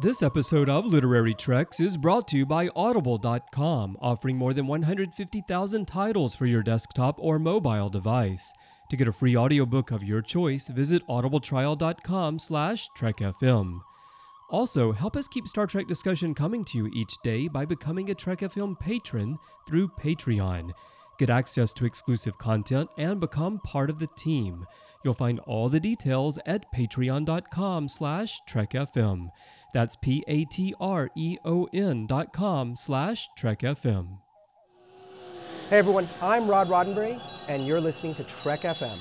This episode of Literary Treks is brought to you by Audible.com, offering more than 150,000 titles for your desktop or mobile device. To get a free audiobook of your choice, visit audibletrial.com slash trekfm. Also, help us keep Star Trek discussion coming to you each day by becoming a Trek FM patron through Patreon. Get access to exclusive content and become part of the team. You'll find all the details at patreon.com slash trekfm. That's P-A-T-R-E-O-N dot com slash trekfm. Hey everyone, I'm Rod Roddenberry, and you're listening to Trek FM.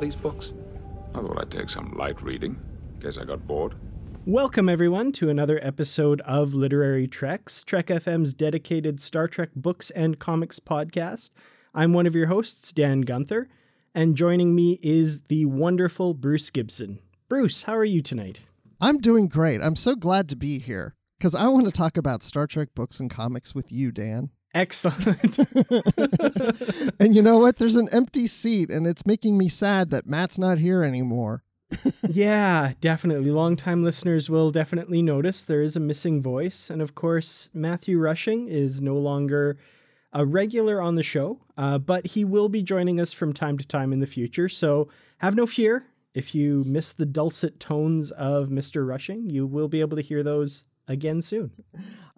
These books? I thought I'd take some light reading. Guess I got bored. Welcome, everyone, to another episode of Literary Treks, Trek FM's dedicated Star Trek books and comics podcast. I'm one of your hosts, Dan Gunther, and joining me is the wonderful Bruce Gibson. Bruce, how are you tonight? I'm doing great. I'm so glad to be here because I want to talk about Star Trek books and comics with you, Dan. Excellent. and you know what? There's an empty seat, and it's making me sad that Matt's not here anymore. yeah, definitely. Longtime listeners will definitely notice there is a missing voice. And of course, Matthew Rushing is no longer a regular on the show, uh, but he will be joining us from time to time in the future. So have no fear. If you miss the dulcet tones of Mr. Rushing, you will be able to hear those again soon.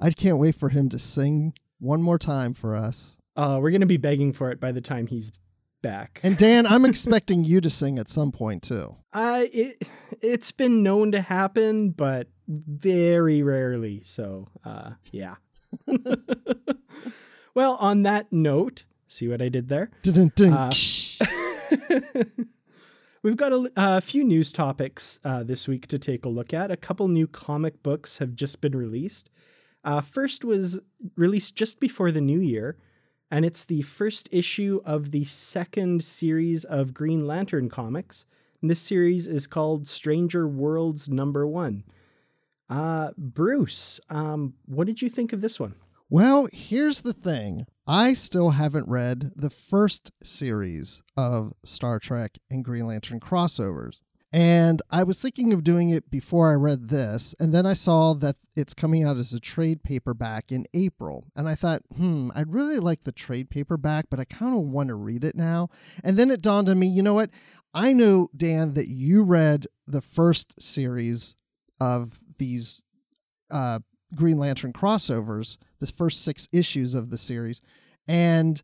I can't wait for him to sing one more time for us. Uh, we're going to be begging for it by the time he's back. And Dan, I'm expecting you to sing at some point too. Uh, it it's been known to happen, but very rarely. So, uh, yeah. well, on that note, see what I did there? Uh, We've got a, a few news topics uh, this week to take a look at. A couple new comic books have just been released. Uh, first was released just before the new year, and it's the first issue of the second series of Green Lantern comics. And this series is called Stranger Worlds Number One. Uh, Bruce, um, what did you think of this one? Well, here's the thing. I still haven't read the first series of Star Trek and Green Lantern crossovers. And I was thinking of doing it before I read this, and then I saw that it's coming out as a trade paperback in April. And I thought, hmm, I'd really like the trade paperback, but I kind of want to read it now. And then it dawned on me, you know what? I know, Dan, that you read the first series of these uh, Green Lantern crossovers, the first six issues of the series. And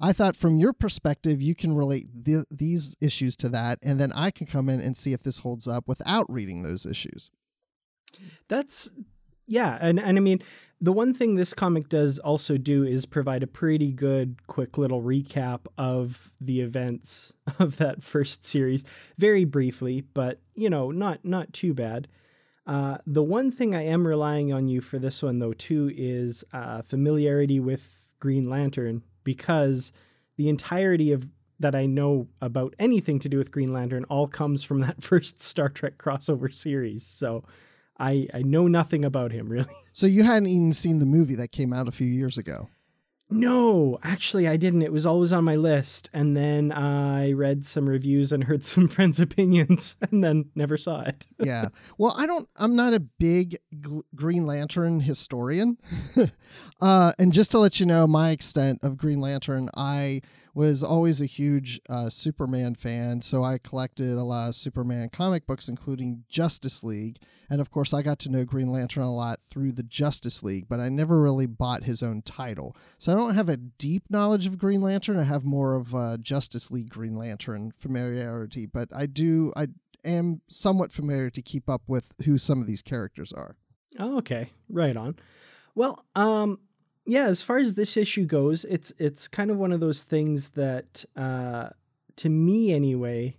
I thought from your perspective, you can relate th- these issues to that, and then I can come in and see if this holds up without reading those issues. That's yeah, and and I mean the one thing this comic does also do is provide a pretty good quick little recap of the events of that first series, very briefly, but you know not not too bad. Uh, the one thing I am relying on you for this one though too is uh, familiarity with Green Lantern because the entirety of that I know about anything to do with Green Lantern all comes from that first Star Trek crossover series. So I I know nothing about him really. So you hadn't even seen the movie that came out a few years ago. No, actually I didn't. It was always on my list and then I read some reviews and heard some friends' opinions and then never saw it. yeah. Well, I don't I'm not a big Green Lantern historian. uh and just to let you know my extent of Green Lantern, I was always a huge uh, Superman fan, so I collected a lot of Superman comic books, including Justice League. And of course, I got to know Green Lantern a lot through the Justice League, but I never really bought his own title. So I don't have a deep knowledge of Green Lantern. I have more of uh, Justice League Green Lantern familiarity, but I do, I am somewhat familiar to keep up with who some of these characters are. Oh, okay. Right on. Well, um, yeah, as far as this issue goes, it's it's kind of one of those things that uh to me anyway,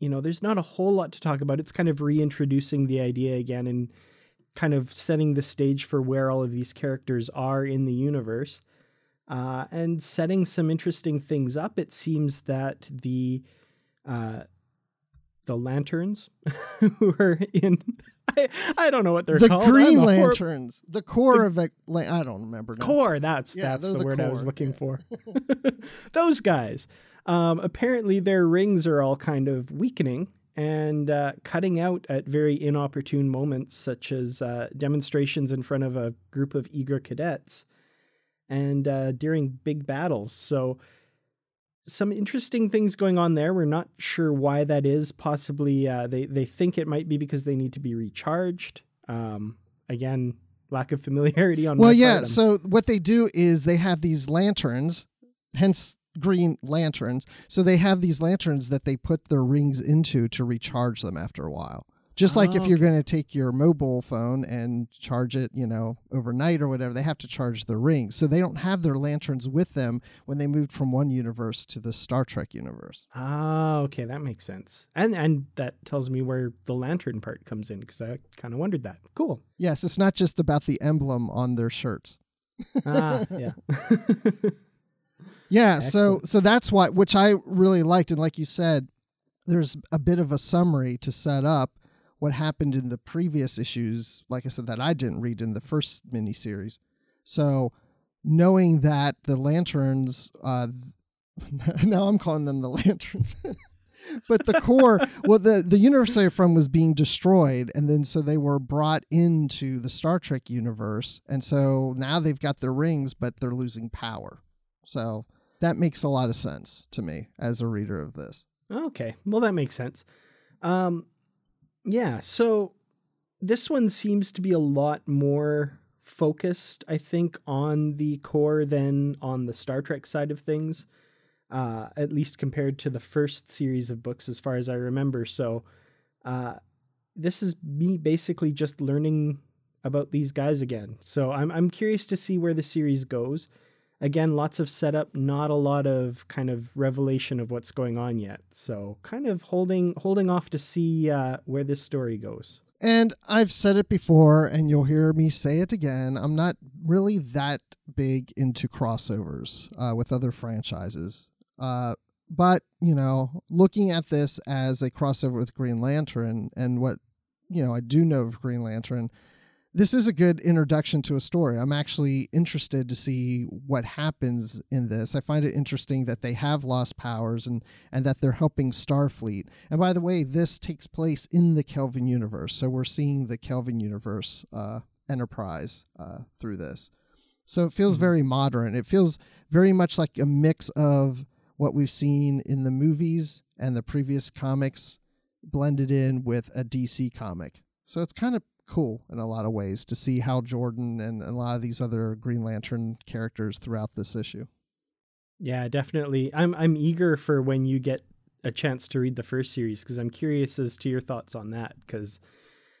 you know, there's not a whole lot to talk about. It's kind of reintroducing the idea again and kind of setting the stage for where all of these characters are in the universe. Uh, and setting some interesting things up. It seems that the uh, the lanterns who are in I, I don't know what they're the called. Green a hor- Lanterns, the core of it. la- I don't remember. Now. core that's Yeah, that's the, the word i was looking yeah. for those guys um, apparently their rings are all kind of weakening and uh, cutting out at very inopportune moments such as uh, demonstrations in front of a group of eager cadets and uh, during big battles so some interesting things going on there. We're not sure why that is. Possibly uh, they they think it might be because they need to be recharged. Um, again, lack of familiarity on. Well, yeah. So what they do is they have these lanterns, hence green lanterns. So they have these lanterns that they put their rings into to recharge them after a while. Just like if Oh, you're okay. going to take your mobile phone and charge it, you know, overnight or whatever, they have to charge their rings. So they don't have their lanterns with them when they moved from one universe to the Star Trek universe. Ah, okay, that makes sense, and and that tells me where the lantern part comes in because I kind of wondered that. Cool. Yes, it's not just about the emblem on their shirts. Ah, yeah. Yeah, so Excellent. so that's why which I really liked and like you said there's a bit of a summary to set up what happened in the previous issues like I said that I didn't read in the first miniseries. So knowing that the lanterns uh now I'm calling them the lanterns. but the Corps well the the universe they're from was being destroyed and then so they were brought into the Star Trek universe and so now they've got their rings but they're losing power. So that makes a lot of sense to me as a reader of this. Okay, well that makes sense. Um, yeah, so this one seems to be a lot more focused, I think, on the Corps than on the Star Trek side of things. Uh, at least compared to the first series of books, as far as I remember. So, uh, this is me basically just learning about these guys again. So I'm I'm curious to see where the series goes. Again, lots of setup, not a lot of kind of revelation of what's going on yet. So kind of holding holding off to see uh, where this story goes. And I've said it before, and you'll hear me say it again. I'm not really that big into crossovers uh, with other franchises. Uh, but, you know, looking at this as a crossover with Green Lantern and what, you know, I do know of Green Lantern, this is a good introduction to a story. I'm actually interested to see what happens in this. I find it interesting that they have lost powers and and that they're helping Starfleet. And by the way, this takes place in the Kelvin universe, so we're seeing the Kelvin universe uh, Enterprise uh, through this. So it feels very modern. It feels very much like a mix of what we've seen in the movies and the previous comics blended in with a DC comic. So it's kind of cool in a lot of ways to see how Jordan and a lot of these other Green Lantern characters throughout this issue. Yeah, definitely. I'm I'm eager for when you get a chance to read the first series because I'm curious as to your thoughts on that. Because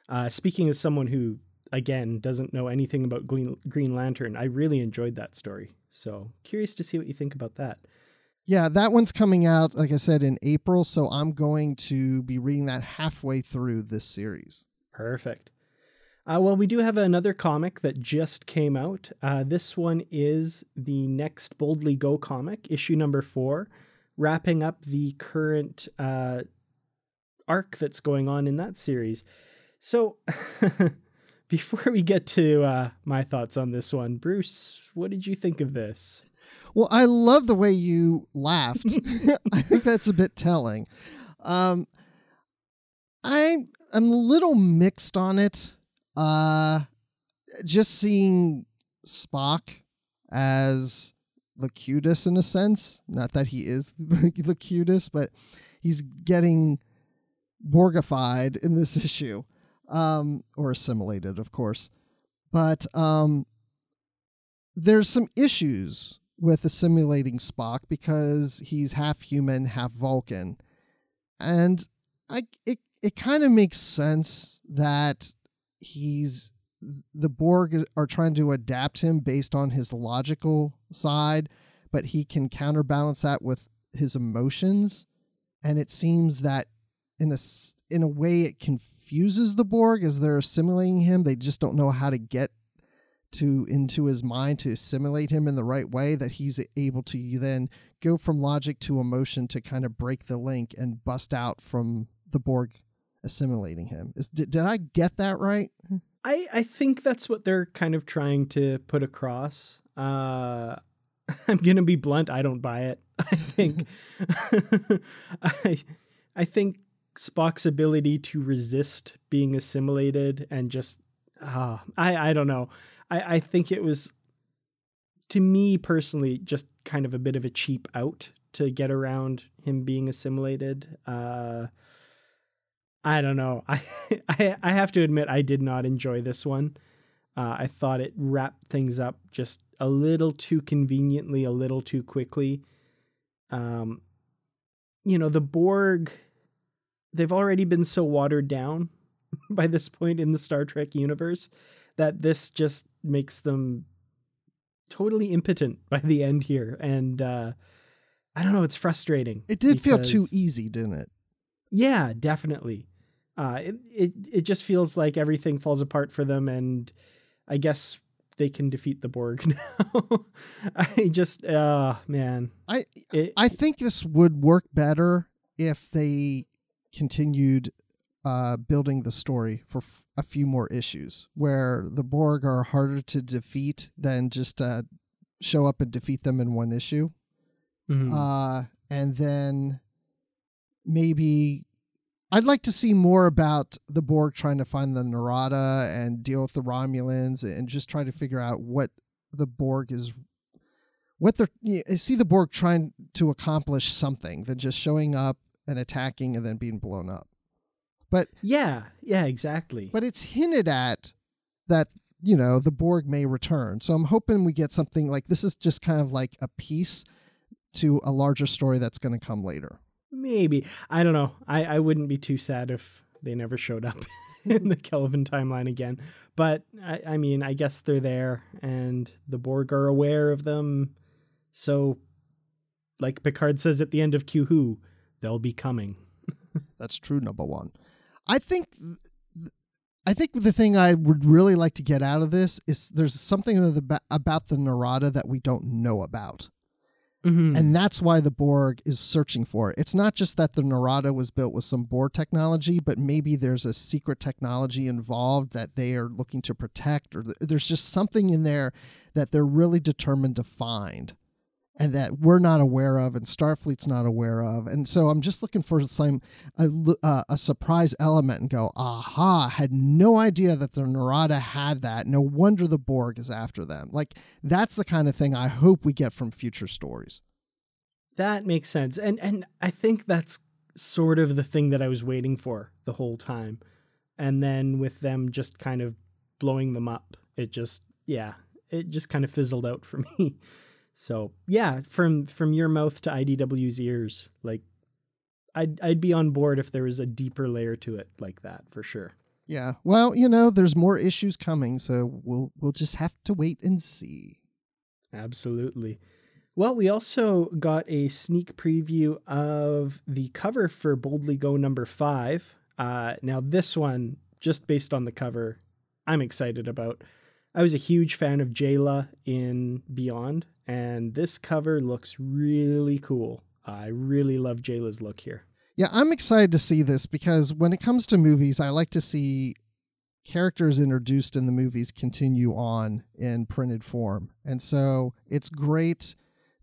uh, speaking as someone who again doesn't know anything about Green Green Lantern, I really enjoyed that story. So curious to see what you think about that. Yeah, that one's coming out, like I said, in April. So I'm going to be reading that halfway through this series. Perfect. Uh, well, we do have another comic that just came out. Uh, this one is the next Boldly Go comic, issue number four, wrapping up the current uh, arc that's going on in that series. So, before we get to uh, my thoughts on this one, Bruce, what did you think of this? Well, I love the way you laughed. I think that's a bit telling. Um, I am a little mixed on it. Uh, just seeing Spock as Locutus in a sense. Not that he is the, Locutus, but he's getting Borgified in this issue, um, or assimilated, of course. But um, there's some issues with assimilating Spock because he's half human, half Vulcan, and I it it kind of makes sense that he's the Borg are trying to adapt him based on his logical side, but he can counterbalance that with his emotions, and it seems that in a in a way it confuses the Borg as they're assimilating him. They just don't know how to get to into his mind to assimilate him in the right way that he's able to then go from logic to emotion to kind of break the link and bust out from the Borg assimilating him. Is did, did I get that right? I I think that's what they're kind of trying to put across. Uh I'm gonna be blunt. I don't buy it. I think I I think Spock's ability to resist being assimilated and just uh, I I don't know. I I think it was to me personally just kind of a bit of a cheap out to get around him being assimilated. Uh I don't know. I I I have to admit I did not enjoy this one. Uh, I thought it wrapped things up just a little too conveniently, a little too quickly. Um, you know, the Borg, they've already been so watered down by this point in the Star Trek universe that this just makes them totally impotent by the end here. And uh, I don't know, it's frustrating. It did feel too easy, didn't it? yeah, definitely. Uh, it, it it just feels like everything falls apart for them, and I guess they can defeat the Borg now. I just, uh man, I it, I think this would work better if they continued uh, building the story for f- a few more issues, where the Borg are harder to defeat than just uh, show up and defeat them in one issue. mhm. Uh, and then maybe I'd like to see more about the Borg trying to find the Narada and deal with the Romulans and just try to figure out what the Borg is what they're see the Borg trying to accomplish something than just showing up and attacking and then being blown up. But yeah, yeah, exactly. but it's hinted at that you know the Borg may return. So I'm hoping we get something like this is just kind of like a piece to a larger story that's going to come later. Maybe I don't know. I I wouldn't be too sad if they never showed up in the Kelvin timeline again. But I, I mean, I guess they're there, and the Borg are aware of them. So, like Picard says at the end of Q Who, they'll be coming. That's true. Number one, I think. th- I think the thing I would really like to get out of this is there's something about the Narada that we don't know about. Mm-hmm. And that's why the Borg is searching for it. It's not just that the Narada was built with some Borg technology, but maybe there's a secret technology involved that they are looking to protect, or th- there's just something in there that they're really determined to find and that we're not aware of and Starfleet's not aware of. And so I'm just looking for some a, uh, a surprise element and go, aha, had no idea that the Narada had that. No wonder the Borg is after them. Like that's the kind of thing I hope we get from future stories. That makes sense. And and I think that's sort of the thing that I was waiting for the whole time. And then with them just kind of blowing them up, it just yeah, it just kind of fizzled out for me. So, yeah, from from your mouth to IDW's ears, like I'd I'd be on board if there was a deeper layer to it like that for sure. Yeah. Well, you know, there's more issues coming, so we'll we'll just have to wait and see. Absolutely. Well, we also got a sneak preview of the cover for Boldly Go number five. Uh, now, this one, just based on the cover, I'm excited about. I was a huge fan of Jayla in Beyond, and this cover looks really cool. I really love Jayla's look here. Yeah, I'm excited to see this because when it comes to movies, I like to see characters introduced in the movies continue on in printed form. And so it's great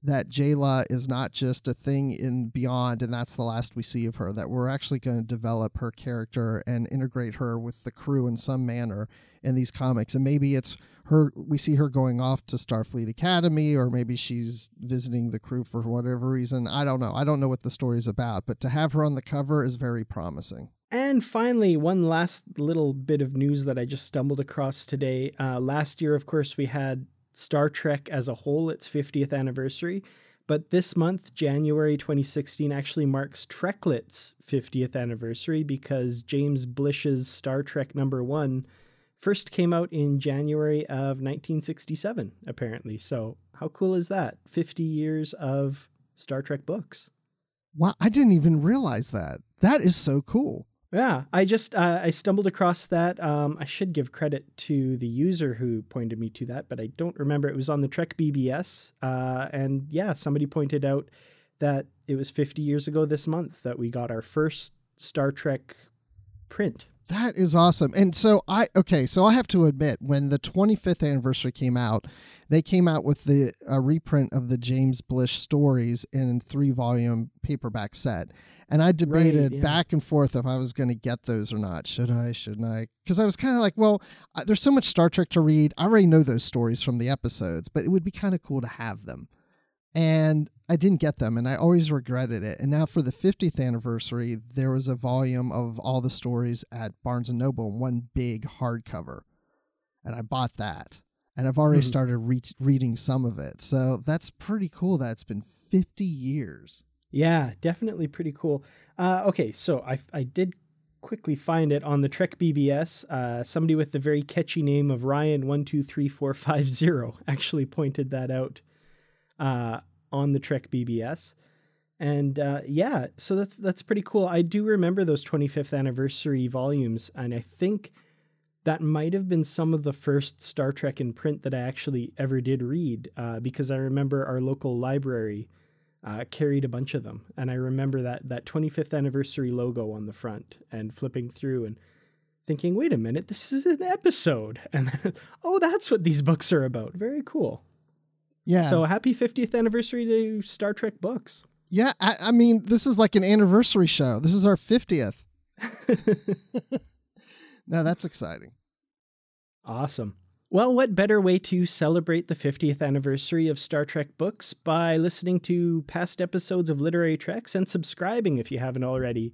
that Jayla is not just a thing in Beyond and that's the last we see of her, that we're actually going to develop her character and integrate her with the crew in some manner in these comics. And maybe it's her we see her going off to Starfleet Academy or maybe she's visiting the crew for whatever reason. I don't know. I don't know what the story's about, but to have her on the cover is very promising. And finally, one last little bit of news that I just stumbled across today. Uh, last year, of course, we had Star Trek as a whole, its 50th anniversary. But this month, January 2016, actually marks Treklit's 50th anniversary because James Blish's Star Trek number one first came out in January of 1967, apparently. So, how cool is that? 50 years of Star Trek books. Wow, I didn't even realize that. That is so cool. Yeah, I just uh, I stumbled across that. Um, I should give credit to the user who pointed me to that, but I don't remember. It was on the Trek BBS, uh, and yeah, somebody pointed out that it was 50 years ago this month that we got our first Star Trek print. That is awesome. And so I okay, so I have to admit when the 25th anniversary came out, they came out with the a reprint of the James Blish stories in three volume paperback set. And I debated Right, yeah. back and forth if I was going to get those or not. Should I? Shouldn't I? Because I was kind of like, well, there's so much Star Trek to read. I already know those stories from the episodes, but it would be kind of cool to have them. And I didn't get them, and I always regretted it. And now for the 50th anniversary, there was a volume of all the stories at Barnes and Noble one big hardcover, and I bought that. And I've already Mhm. started re- reading some of it, so that's pretty cool. That it's been 50 years. Yeah, definitely pretty cool. Uh, okay, so I I did quickly find it on the Trek BBS. Uh, somebody with the very catchy name of Ryan one two three four five zero actually pointed that out uh, on the Trek BBS, and uh, yeah, so that's that's pretty cool. I do remember those 25th anniversary volumes, and I think that might have been some of the first Star Trek in print that I actually ever did read, uh, because I remember our local library uh, carried a bunch of them, and I remember that that 25th anniversary logo on the front, and flipping through and thinking, "Wait a minute, this is an episode," and then, "Oh, that's what these books are about." Very cool. Yeah. So happy 50th anniversary to Star Trek books. yeah, I, I mean, this is like an anniversary show. This is our 50th. now that's exciting. Awesome. Well, what better way to celebrate the 50th anniversary of Star Trek books by listening to past episodes of Literary Treks and subscribing if you haven't already?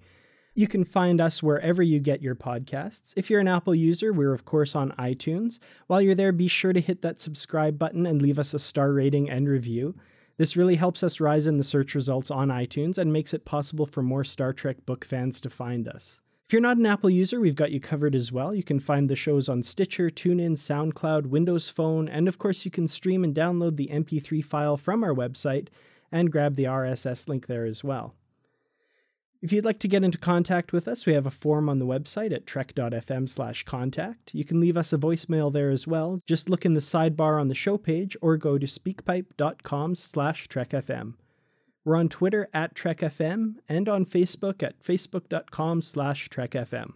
You can find us wherever you get your podcasts. If you're an Apple user, we're of course on iTunes. While you're there, be sure to hit that subscribe button and leave us a star rating and review. This really helps us rise in the search results on iTunes and makes it possible for more Star Trek book fans to find us. If you're not an Apple user, we've got you covered as well. You can find the shows on Stitcher, TuneIn, SoundCloud, Windows Phone, and of course, you can stream and download the MP3 file from our website and grab the RSS link there as well. If you'd like to get into contact with us, we have a form on the website at trek.fm slash contact. You can leave us a voicemail there as well. Just look in the sidebar on the show page or go to speakpipe.com slash trekfm. We're on Twitter at TrekFM and on Facebook at facebook.com slash TrekFM.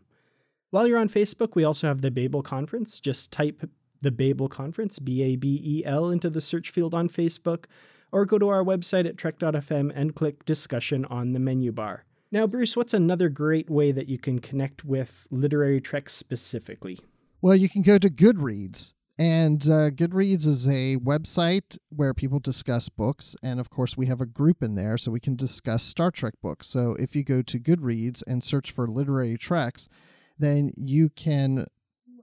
While you're on Facebook, we also have the Babel Conference. Just type the Babel Conference, B A B E L, into the search field on Facebook, or go to our website at trek.fm and click discussion on the menu bar. Now, Bruce, what's another great way that you can connect with literary trek specifically? Well, you can go to Goodreads. And uh, Goodreads is a website where people discuss books. And of course, we have a group in there so we can discuss Star Trek books. So if you go to Goodreads and search for literary treks, then you can,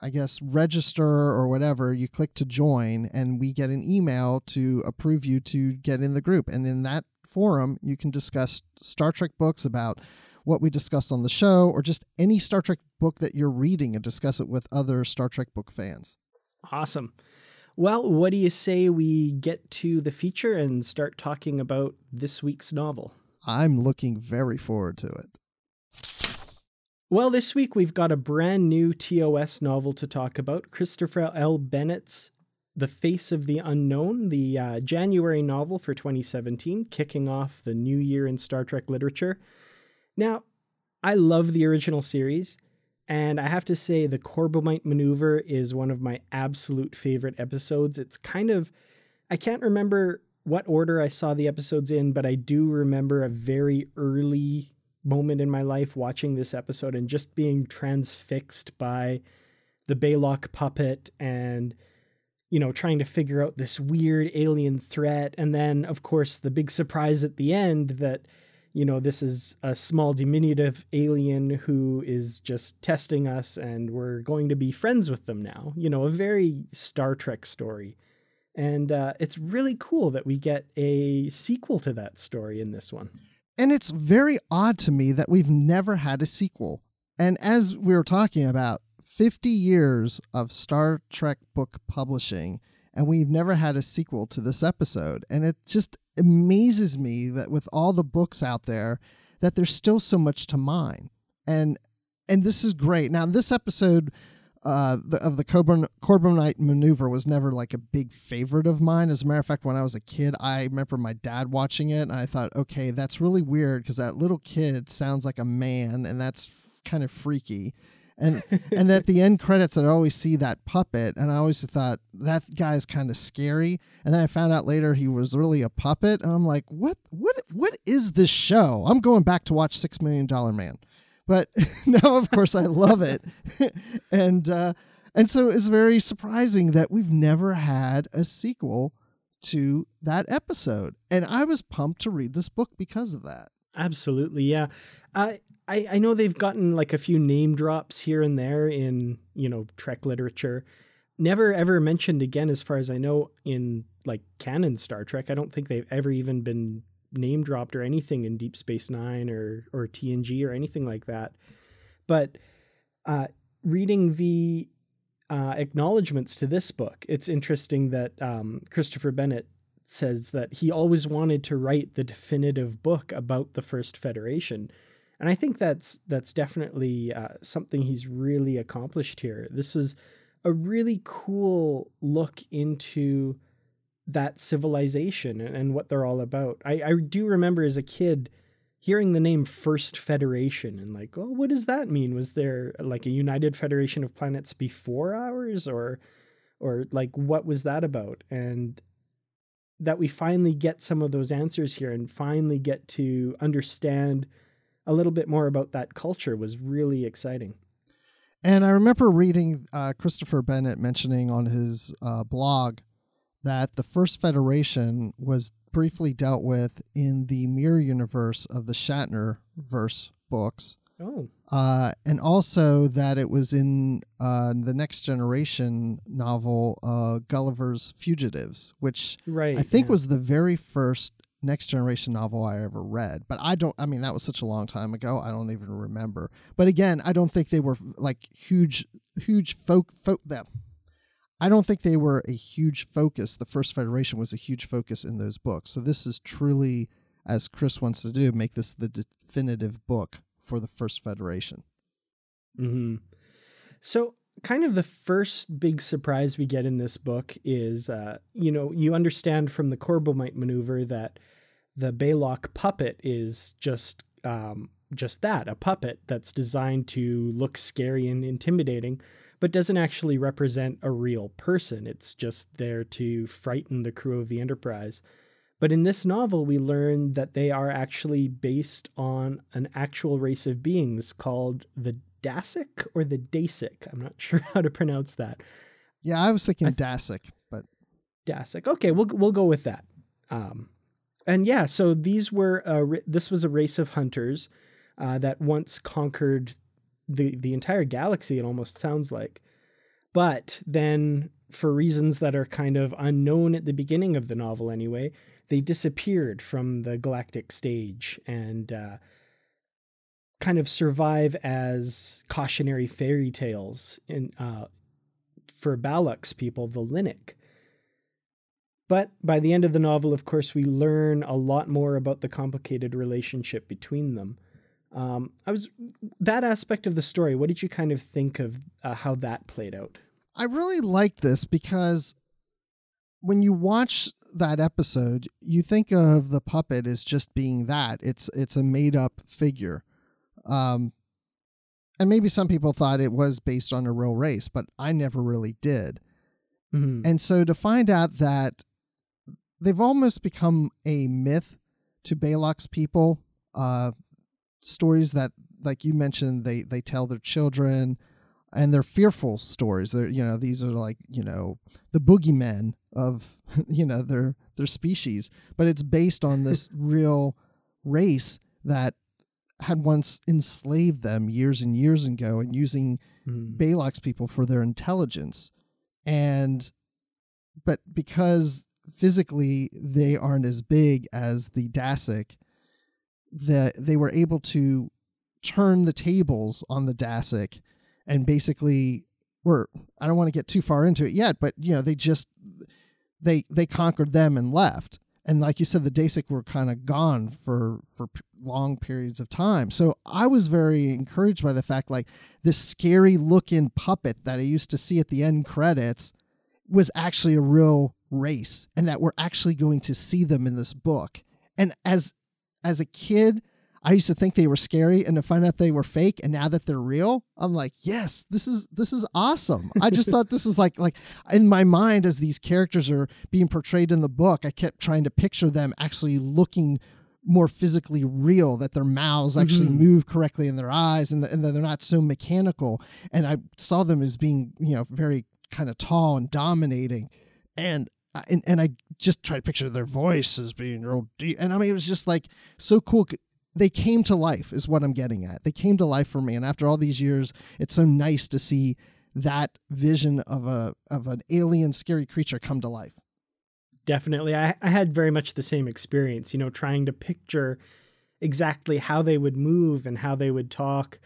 I guess, register or whatever. You click to join, and we get an email to approve you to get in the group. And in that forum, you can discuss Star Trek books about what we discussed on the show or just any Star Trek book that you're reading and discuss it with other Star Trek book fans. Awesome. Well, what do you say we get to the feature and start talking about this week's novel? I'm looking very forward to it. Well, this week we've got a brand new TOS novel to talk about Christopher L. Bennett's The Face of the Unknown, the uh, January novel for 2017, kicking off the new year in Star Trek literature. Now, I love the original series, and I have to say, the Corbomite maneuver is one of my absolute favorite episodes. It's kind of, I can't remember what order I saw the episodes in, but I do remember a very early moment in my life watching this episode and just being transfixed by the Balok puppet and you know trying to figure out this weird alien threat. And then of course the big surprise at the end that you know this is a small diminutive alien who is just testing us and we're going to be friends with them now. You know a very star trek story. And uh, it's really cool that we get a sequel to that story in this one. And it's very odd to me that we've never had a sequel. And as we were talking about, 50 years of Star Trek book publishing, and we've never had a sequel to this episode. And it just amazes me that with all the books out there, that there's still so much to mine. And and this is great. Now, this episode uh, the, of the Corbin, Corbomite maneuver was never like a big favorite of mine. As a matter of fact, when I was a kid, I remember my dad watching it, and I thought, okay, that's really weird because that little kid sounds like a man, and that's kind of freaky. And and at the end credits, I always see that puppet, and I always thought that guy's kind of scary. And then I found out later he was really a puppet, and I'm like, what what what is this show? I'm going back to watch Six Million Dollar Man. But now, of course, I love it, and uh, and so it's very surprising that we've never had a sequel to that episode, and I was pumped to read this book because of that. Absolutely, yeah. I I, I know they've gotten like a few name drops here and there in you know Trek literature. Never ever mentioned again, as far as I know, in like canon Star Trek. I don't think they've ever even been name dropped or anything in Deep Space Nine or or TNG or anything like that. But uh, reading the uh, acknowledgments to this book, it's interesting that um, Christopher Bennett says that he always wanted to write the definitive book about the First Federation, and I think that's that's definitely uh, something he's really accomplished here. This was a really cool look into that civilization and, what they're all about. I, I do remember as a kid hearing the name First Federation and like, oh, what does that mean? Was there like a United Federation of Planets before ours, or or like what was that about? And that we finally get some of those answers here and finally get to understand a little bit more about that culture was really exciting. And I remember reading uh, Christopher Bennett mentioning on his uh, blog that the first Federation was briefly dealt with in the mirror universe of the Shatner verse books. Oh. Uh, and also that it was in uh, the Next Generation novel, uh, Gulliver's Fugitives, which right, I think yeah. was the very first Next Generation novel I ever read. But I don't, I mean, that was such a long time ago, I don't even remember. But again, I don't think they were like huge, huge folk, folk, them I don't think they were a huge focus. The First Federation was a huge focus in those books. So this is truly, as Chris wants to do, make this the definitive book for the First Federation. hmm So kind of the first big surprise we get in this book is, uh, you know, you understand from the Corbomite maneuver that the Balok puppet is just um, just that, a puppet that's designed to look scary and intimidating but doesn't actually represent a real person. It's just there to frighten the crew of the Enterprise. But in this novel, we learn that they are actually based on an actual race of beings called the Dasik or the Dasik. I'm not sure how to pronounce that. Yeah, I was thinking I th- Dasik, but Dasik. Okay, we'll we'll go with that. Um, and yeah, so these were a, this was a race of hunters uh, that once conquered the the entire galaxy it almost sounds like. But then for reasons that are kind of unknown at the beginning of the novel anyway they disappeared from the galactic stage and uh, kind of survive as cautionary fairy tales in uh, for Balok's people the Linnik but by the end of the novel, of course, we learn a lot more about the complicated relationship between them. Um, I was that aspect of the story. What did you kind of think of uh, how that played out? I really like this because when you watch that episode, you think of the puppet as just being that. It's it's a made up figure. Um, and maybe some people thought it was based on a real race, but I never really did. Mm-hmm. And so to find out that they've almost become a myth to Balok's people, uh, stories that like you mentioned they they tell their children and they're fearful stories. They're you know these are like you know the boogeymen of you know their their species. But it's based on this real race that had once enslaved them years and years ago and using mm. Balok's people for their intelligence. And but because physically they aren't as big as the Dasik that they were able to turn the tables on the Dasik and basically were I don't want to get too far into it yet, but you know, they just they they conquered them and left. and like you said, the Dasik were kind of gone for for long periods of time. So I was very encouraged by the fact like this scary looking puppet that I used to see at the end credits was actually a real race, and that we're actually going to see them in this book. And as as a kid, I used to think they were scary and to find out they were fake and now that they're real, I'm like, yes, this is this is awesome. I just thought this was like like in my mind as these characters are being portrayed in the book, I kept trying to picture them actually looking more physically real that their mouths actually Mhm. move correctly in their eyes and, and that they're not so mechanical and i saw them as being you know very kind of tall and dominating. And and, and i just tried to picture their voice as being real deep. And i mean it was just like so cool they came to life is what i'm getting at. They came to life for me. And after all these years it's so nice to see that vision of a of an alien scary creature come to life. Definitely. I, I had very much the same experience, you know, trying to picture exactly how they would move and how they would talk.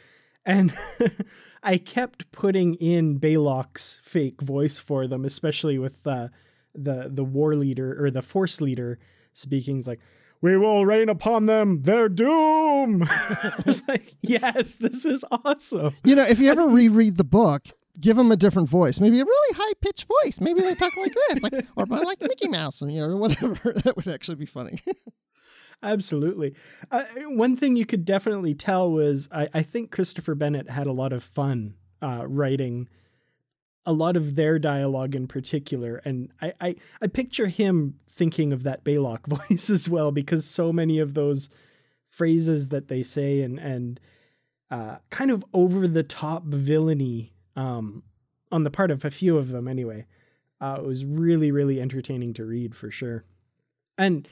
And I kept putting in Balok's fake voice for them, especially with uh, the the war leader or the force leader speaking. It's like, we will rain upon them their doom. I was like, yes, this is awesome. You know, if you ever reread the book, give them a different voice. Maybe a really high pitched voice. Maybe they talk like this, like or like Mickey Mouse, and you know, or whatever. that would actually be funny. Absolutely. Uh, one thing you could definitely tell was I, I think Christopher Bennett had a lot of fun uh, writing a lot of their dialogue in particular. And I, I, I picture him thinking of that Balok voice as well, because so many of those phrases that they say and, and uh, kind of over the top villainy um, on the part of a few of them anyway. Uh, it was really, really entertaining to read for sure. And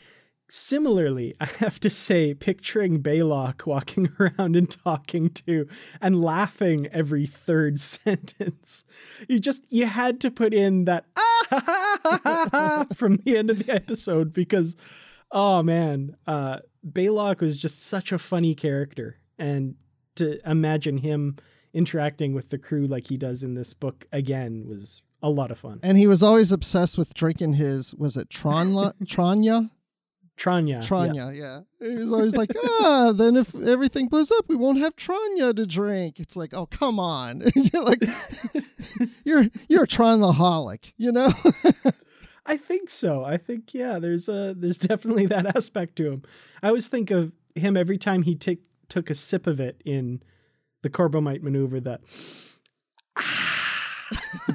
Similarly, I have to say, picturing Balok walking around and talking to and laughing every third sentence, you just you had to put in that ah from the end of the episode because, oh man, uh, Balok was just such a funny character, and to imagine him interacting with the crew like he does in this book again was a lot of fun. and he was always obsessed with drinking his was it Tronla Tranya? Tranya, yeah. Tranya, yeah. He was always like, ah, then if everything blows up, we won't have Tranya to drink. It's like, oh, come on. you're like, you're you're a Tronaholic, you know? I think so. I think yeah. There's a there's definitely that aspect to him. I always think of him every time he take took a sip of it in the Corbomite maneuver. That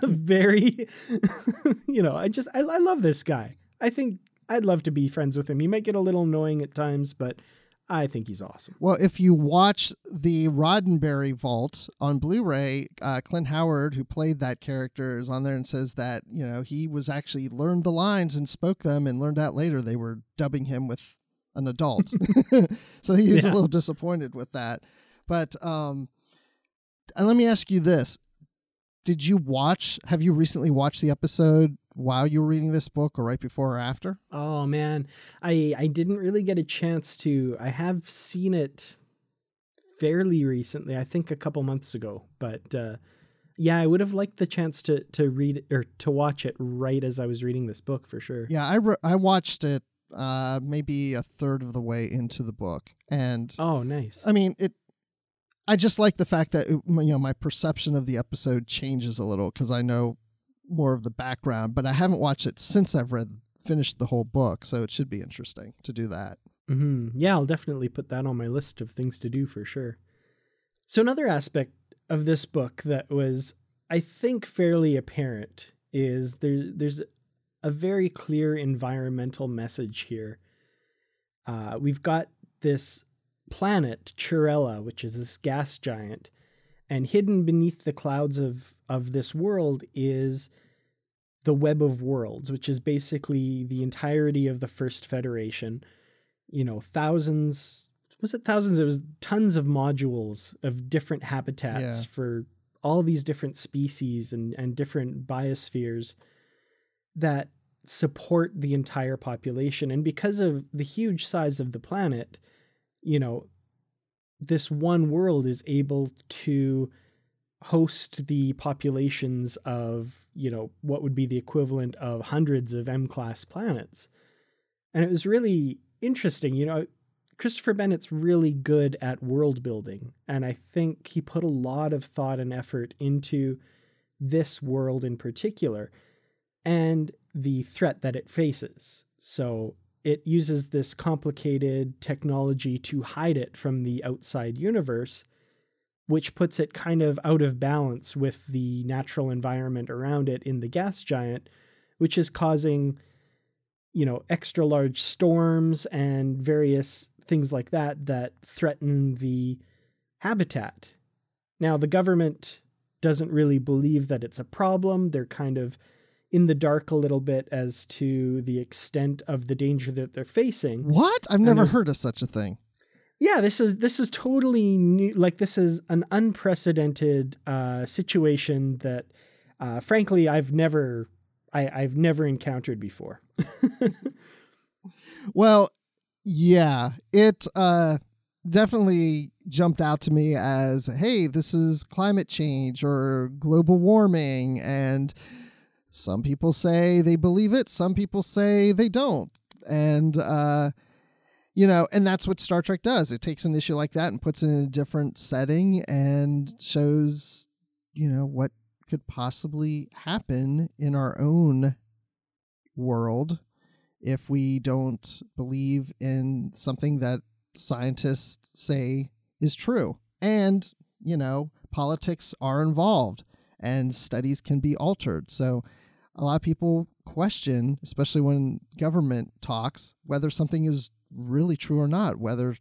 very, you know. I just I, I love this guy. I think I'd love to be friends with him. He might get a little annoying at times, but I think he's awesome. Well, if you watch the Roddenberry Vault on Blu-ray, uh, Clint Howard, who played that character, is on there and says that you know he was actually learned the lines and spoke them, and learned out later they were dubbing him with an adult, so he was Yeah. a little disappointed with that. But um, and let me ask you this: Did you watch? Have you recently watched the episode while you were reading this book, or right before or after? Oh man, I I didn't really get a chance to. I have seen it fairly recently. I think a couple months ago, but uh, yeah, I would have liked the chance to to read or to watch it right as I was reading this book for sure. Yeah, I re- I watched it uh maybe a third of the way into the book, and Oh, nice. I mean it. I just like the fact that it, you know my perception of the episode changes a little because I know more of the background, but I haven't watched it since I've read finished the whole book, so it should be interesting to do that. hmm Yeah, I'll definitely put that on my list of things to do for sure. So, another aspect of this book that was, I think, fairly apparent is there, there's a very clear environmental message here. Uh, we've got this planet, Chirella, which is this gas giant, and hidden beneath the clouds of, of this world is the Web of Worlds, which is basically the entirety of the First Federation. You know, thousands, was it thousands? It was tons of modules of different habitats Yeah. for all these different species and, and different biospheres that support the entire population. And because of the huge size of the planet, you know, this one world is able to host the populations of, you know, what would be the equivalent of hundreds of M class planets. And it was really interesting. You know, Christopher Bennett's really good at world building. And I think he put a lot of thought and effort into this world in particular and the threat that it faces. So it uses this complicated technology to hide it from the outside universe, which puts it kind of out of balance with the natural environment around it in the gas giant, which is causing, you know, extra large storms and various things like that that threaten the habitat. Now, the government doesn't really believe that it's a problem. They're kind of in the dark a little bit as to the extent of the danger that they're facing. What? I've never heard of such a thing. Yeah, this is this is totally new. Like this is an unprecedented uh, situation that, uh, frankly, I've never I, I've never encountered before. well, yeah, it uh, definitely jumped out to me as, hey, this is climate change or global warming and some people say they believe it, some people say they don't. And, uh, you know, and that's what Star Trek does. It takes an issue like that and puts it in a different setting and shows, you know, what could possibly happen in our own world if we don't believe in something that scientists say is true. And, you know, politics are involved and studies can be altered. So, a lot of people question, especially when government talks, whether something is really true or not, whether,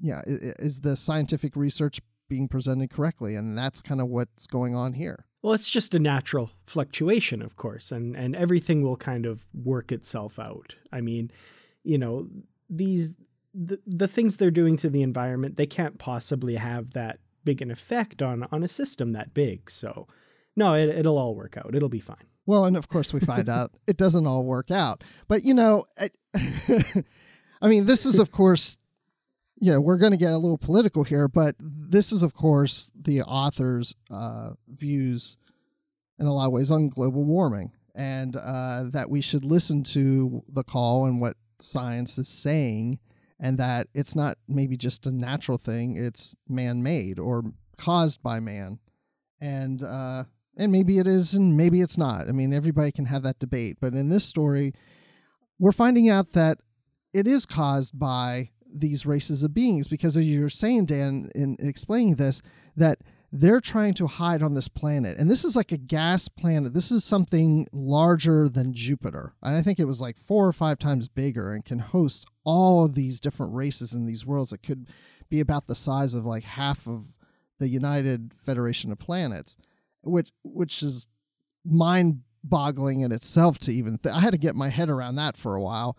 yeah, is the scientific research being presented correctly? And that's kind of what's going on here. Well, it's just a natural fluctuation, of course, and, and everything will kind of work itself out. I mean, you know, these the, the things they're doing to the environment, they can't possibly have that big an effect on on a system that big. So, no, it, it'll all work out. It'll be fine. Well, and of course we find out it doesn't all work out. But you know, I, I mean, this is of course, know, we're going to get a little political here, but this is of course the author's uh, views in a lot of ways on global warming, and uh, that we should listen to the call and what science is saying, and that it's not maybe just a natural thing; it's man-made or caused by man, and. Uh, and maybe it is and maybe it's not. I mean, everybody can have that debate. But in this story, we're finding out that it is caused by these races of beings because as you're saying, Dan, in explaining this, that they're trying to hide on this planet. And this is like a gas planet. This is something larger than Jupiter. And I think it was like four or five times bigger and can host all of these different races in these worlds that could be about the size of like half of the United Federation of Planets which which is mind boggling in itself to even th- I had to get my head around that for a while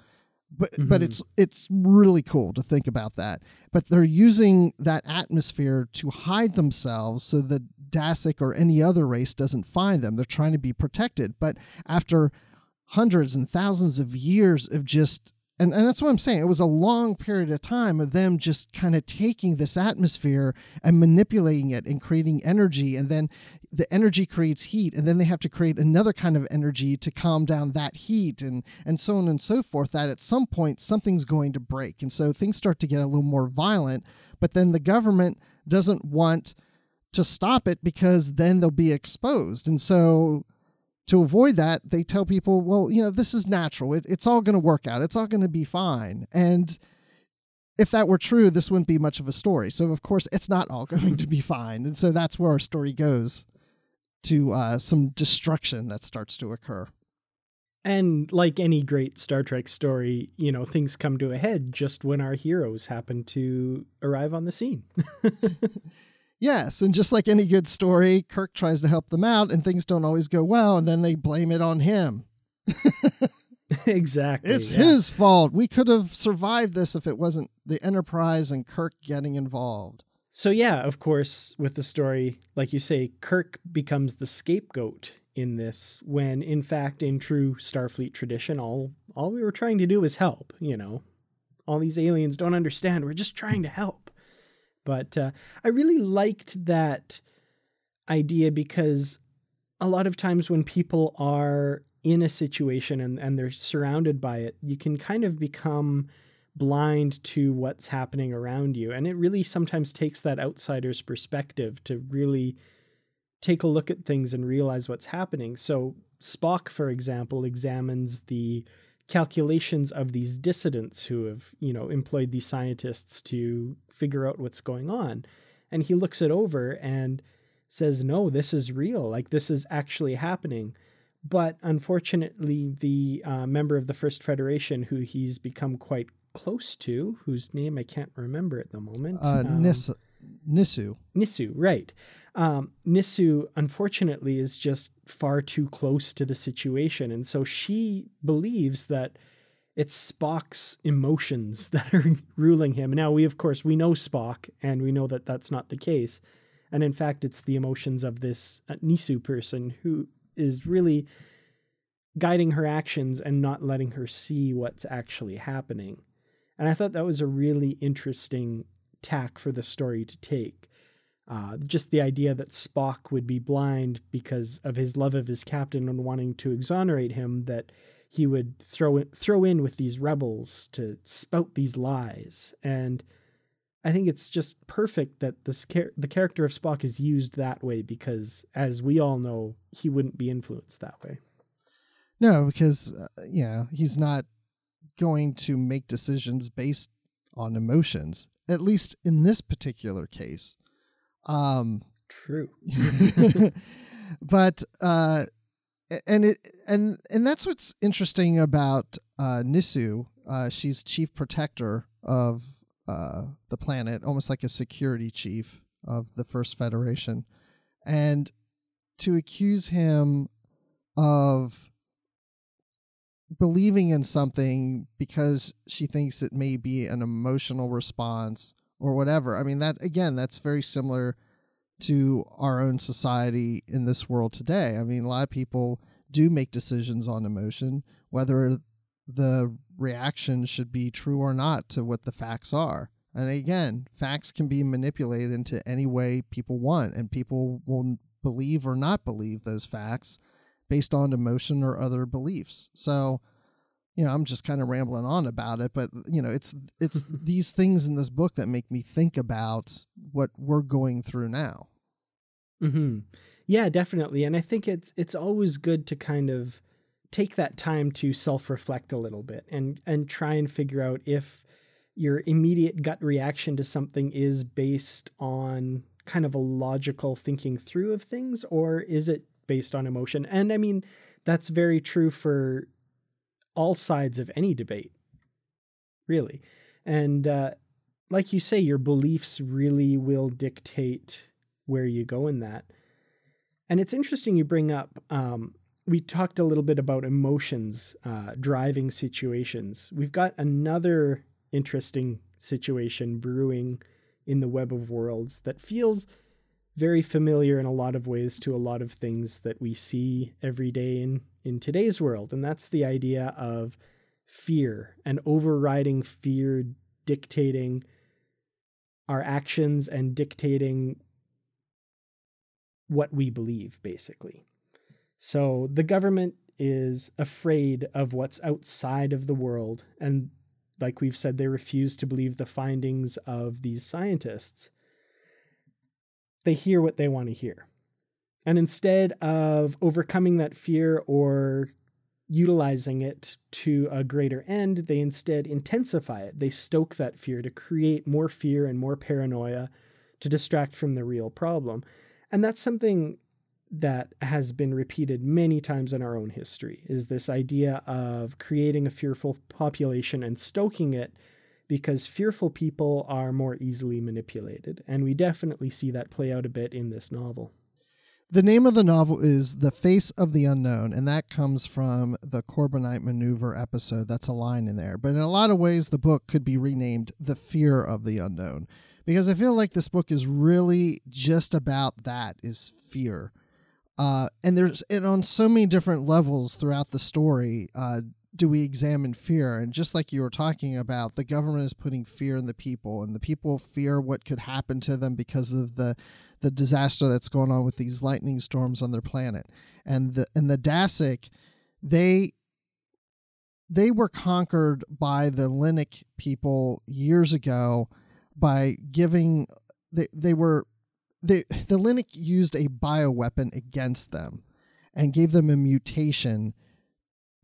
but mm-hmm. but it's it's really cool to think about that. But they're using that atmosphere to hide themselves so that Dasik or any other race doesn't find them. They're trying to be protected. But after hundreds and thousands of years of just and, and that's what I'm saying. It was a long period of time of them just kind of taking this atmosphere and manipulating it and creating energy. And then the energy creates heat. And then they have to create another kind of energy to calm down that heat and, and so on and so forth. That at some point something's going to break. And so things start to get a little more violent. But then the government doesn't want to stop it because then they'll be exposed. And so to avoid that, they tell people, well, you know, this is natural. It, it's all going to work out. It's all going to be fine. And if that were true, this wouldn't be much of a story. So, of course, it's not all going to be fine. And so that's where our story goes to uh, some destruction that starts to occur. And like any great Star Trek story, you know, things come to a head just when our heroes happen to arrive on the scene. Yes, and just like any good story, Kirk tries to help them out and things don't always go well, and then they blame it on him. exactly. It's yeah. his fault. We could have survived this if it wasn't the Enterprise and Kirk getting involved. So, yeah, of course, with the story, like you say, Kirk becomes the scapegoat in this when in fact in true starfleet tradition all all we were trying to do was help you know all these aliens don't understand we're just trying to help but uh, I really liked that idea because a lot of times when people are in a situation and, and they're surrounded by it, you can kind of become blind to what's happening around you. And it really sometimes takes that outsider's perspective to really take a look at things and realize what's happening. So, Spock, for example, examines the calculations of these dissidents who have, you know, employed these scientists to figure out what's going on. And he looks it over and says, no, this is real. Like, this is actually happening. But unfortunately, the uh, member of the First Federation, who he's become quite close to, whose name I can't remember at the moment. Uh, um, Nis- Nisu. Nisu, right. Um, Nisu, unfortunately, is just far too close to the situation. And so she believes that it's Spock's emotions that are ruling him. Now, we, of course, we know Spock, and we know that that's not the case. And in fact, it's the emotions of this uh, Nisu person who is really guiding her actions and not letting her see what's actually happening. And I thought that was a really interesting tack for the story to take. Uh, just the idea that Spock would be blind because of his love of his captain and wanting to exonerate him, that he would throw in, throw in with these rebels to spout these lies. And I think it's just perfect that this char- the character of Spock is used that way because, as we all know, he wouldn't be influenced that way. No, because uh, you know he's not going to make decisions based on emotions. At least in this particular case. Um, True. but uh, and it and and that's what's interesting about uh, Nisu. Uh, she's chief protector of uh, the planet, almost like a security chief of the First Federation, and to accuse him of believing in something because she thinks it may be an emotional response or whatever. I mean, that again, that's very similar to our own society in this world today. I mean, a lot of people do make decisions on emotion, whether the reaction should be true or not to what the facts are. And again, facts can be manipulated into any way people want, and people will believe or not believe those facts based on emotion or other beliefs. So, you know, I'm just kind of rambling on about it, but you know, it's it's these things in this book that make me think about what we're going through now. Hmm. Yeah, definitely. And I think it's it's always good to kind of take that time to self-reflect a little bit and and try and figure out if your immediate gut reaction to something is based on kind of a logical thinking through of things or is it based on emotion. And I mean, that's very true for all sides of any debate, really. And uh, like you say, your beliefs really will dictate where you go in that. And it's interesting you bring up. Um, we talked a little bit about emotions uh, driving situations. We've got another interesting situation brewing in the web of worlds that feels very familiar in a lot of ways to a lot of things that we see every day in, in today's world. And that's the idea of fear and overriding fear dictating our actions and dictating what we believe, basically. So the government is afraid of what's outside of the world. And like we've said, they refuse to believe the findings of these scientists they hear what they want to hear. And instead of overcoming that fear or utilizing it to a greater end, they instead intensify it. They stoke that fear to create more fear and more paranoia to distract from the real problem. And that's something that has been repeated many times in our own history is this idea of creating a fearful population and stoking it because fearful people are more easily manipulated. And we definitely see that play out a bit in this novel. The name of the novel is The Face of the Unknown, and that comes from the Corbomite Maneuver episode. That's a line in there. But in a lot of ways, the book could be renamed The Fear of the Unknown because I feel like this book is really just about that is fear. Uh, and there's and on so many different levels throughout the story. Uh, do we examine fear? And just like you were talking about, the government is putting fear in the people, and the people fear what could happen to them because of the the disaster that's going on with these lightning storms on their planet. And the and the Dasik, they they were conquered by the Linnic people years ago by giving they they were they the Linnic used a bioweapon against them and gave them a mutation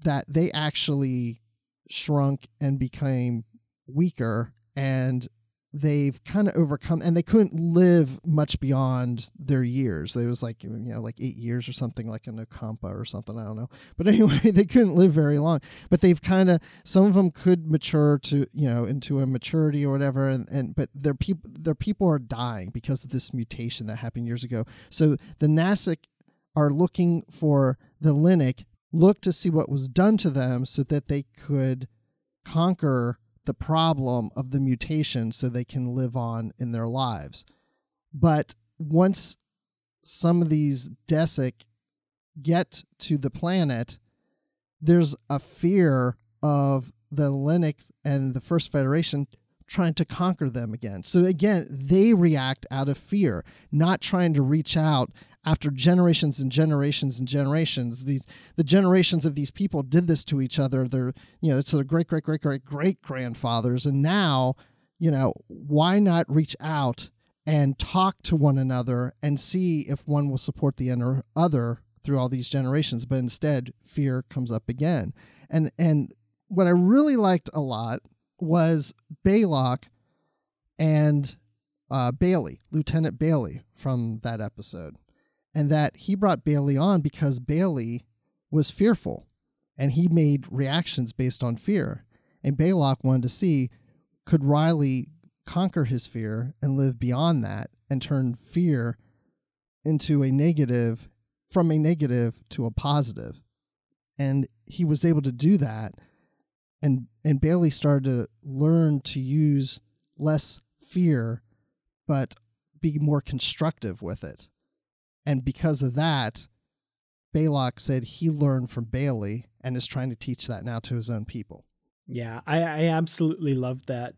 that they actually shrunk and became weaker and they've kind of overcome and they couldn't live much beyond their years. It was like you know like eight years or something like an Ocampa or something i don't know. But anyway they couldn't live very long. But they've kind of some of them could mature to you know into a maturity or whatever and, and but their people their people are dying because of this mutation that happened years ago. So the Nasik are looking for the Linnic look to see what was done to them so that they could conquer the problem of the mutation so they can live on in their lives. But once some of these Dasik get to the planet, there's a fear of the Linnics and the First Federation trying to conquer them again. So again, they react out of fear, not trying to reach out after generations and generations and generations. These the generations of these people did this to each other. Their you know it's their great great great great great grandfathers. And now you know why not reach out and talk to one another and see if one will support the other through all these generations? But instead fear comes up again. And and what i really liked a lot was Balok and uh, bailey lieutenant bailey from that episode and that he brought Bailey on because Bailey was fearful and he made reactions based on fear. And Balok wanted to see could Riley conquer his fear and live beyond that and turn fear into a negative from a negative to a positive. And he was able to do that and and Bailey started to learn to use less fear but be more constructive with it and because of that, Balok said he learned from Bailey and is trying to teach that now to his own people. Yeah, I, I absolutely love that.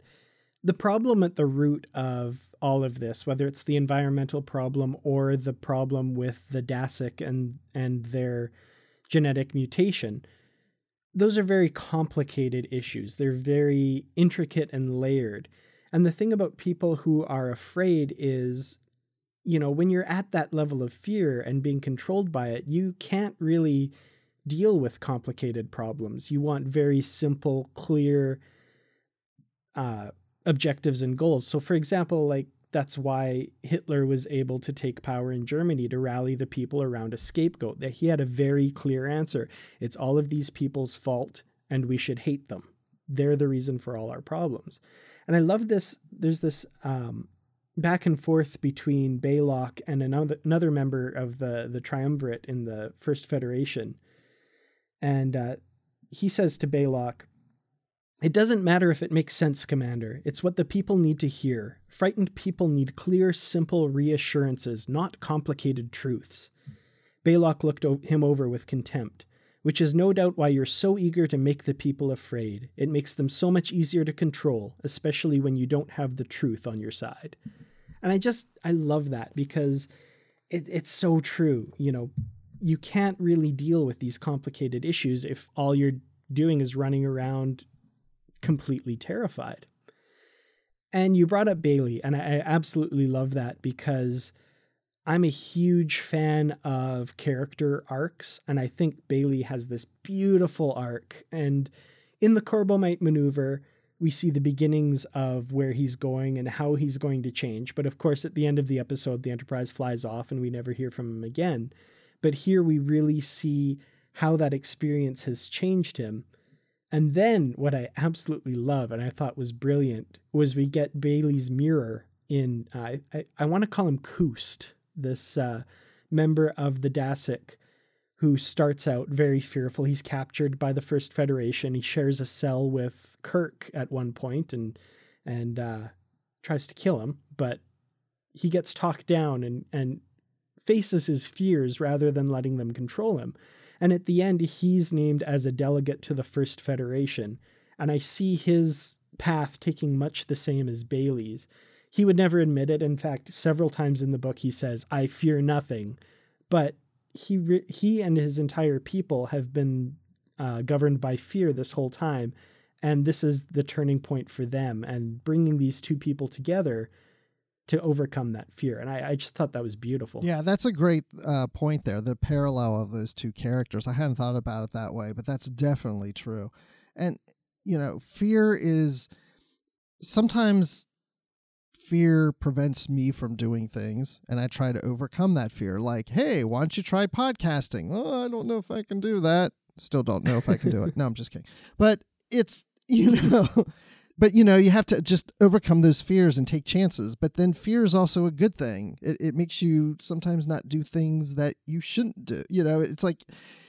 The problem at the root of all of this, whether it's the environmental problem or the problem with the Dasik and and their genetic mutation, those are very complicated issues. They're very intricate and layered. And the thing about people who are afraid is you know, when you're at that level of fear and being controlled by it, you can't really deal with complicated problems. You want very simple, clear uh, objectives and goals. So, for example, like that's why Hitler was able to take power in Germany to rally the people around a scapegoat. That he had a very clear answer. It's all of these people's fault, and we should hate them. They're the reason for all our problems. And I love this. There's this um, back and forth between Balok and another another member of the the triumvirate in the First Federation, and uh, he says to Balok, "It doesn't matter if it makes sense, Commander. It's what the people need to hear. Frightened people need clear, simple reassurances, not complicated truths." Balok looked him over with contempt which is no doubt why you're so eager to make the people afraid. It makes them so much easier to control, especially when you don't have the truth on your side. And I just, I love that because it, it's so true. You know, you can't really deal with these complicated issues if all you're doing is running around completely terrified. And you brought up Bailey, and I absolutely love that because I'm a huge fan of character arcs, and I think Bailey has this beautiful arc. And in the Corbomite maneuver, we see the beginnings of where he's going and how he's going to change. But of course, at the end of the episode, the Enterprise flies off and we never hear from him again. But here we really see how that experience has changed him. And then what I absolutely love and I thought was brilliant was we get Bailey's mirror in, uh, I, I want to call him Koost, this uh, member of the Dasik who starts out very fearful. He's captured by the First Federation. He shares a cell with Kirk at one point and and uh, tries to kill him, but he gets talked down and and faces his fears rather than letting them control him. And at the end, he's named as a delegate to the First Federation. And I see his path taking much the same as Bailey's. he would never admit it. In fact, several times in the book, he says, I fear nothing. But he, re- he and his entire people have been uh, governed by fear this whole time. And this is the turning point for them. And bringing these two people together to overcome that fear. And I, I just thought that was beautiful. Yeah, that's a great uh, point there. The parallel of those two characters. I hadn't thought about it that way, but that's definitely true. And, you know, fear is sometimes fear prevents me from doing things and I try to overcome that fear. Like, hey, why don't you try podcasting? Oh, I don't know if I can do that. Still don't know if I can do it. No, I'm just kidding. But it's, you know, but you know, you have to just overcome those fears and take chances. But then fear is also a good thing. It, it makes you sometimes not do things that you shouldn't do. You know, it's like,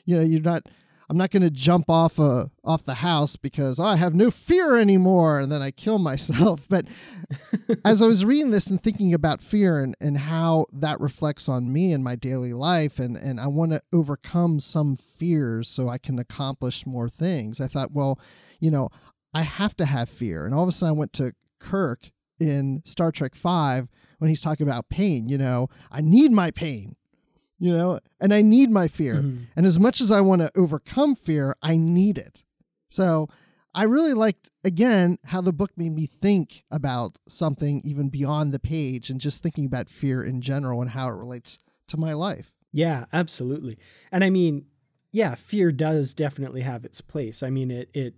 you know, you're not I'm not going to jump off a off the house because oh, I have no fear anymore and then I kill myself. But as I was reading this and thinking about fear and, and how that reflects on me in my daily life and, and I want to overcome some fears so I can accomplish more things, I thought, well, you know, I have to have fear. And all of a sudden I went to Kirk in Star Trek 5 when he's talking about pain, you know, I need my pain you know, and I need my fear. Mm-hmm. And as much as I want to overcome fear, I need it. So I really liked, again, how the book made me think about something even beyond the page and just thinking about fear in general and how it relates to my life. Yeah, absolutely. And I mean, yeah, fear does definitely have its place. I mean, it, it,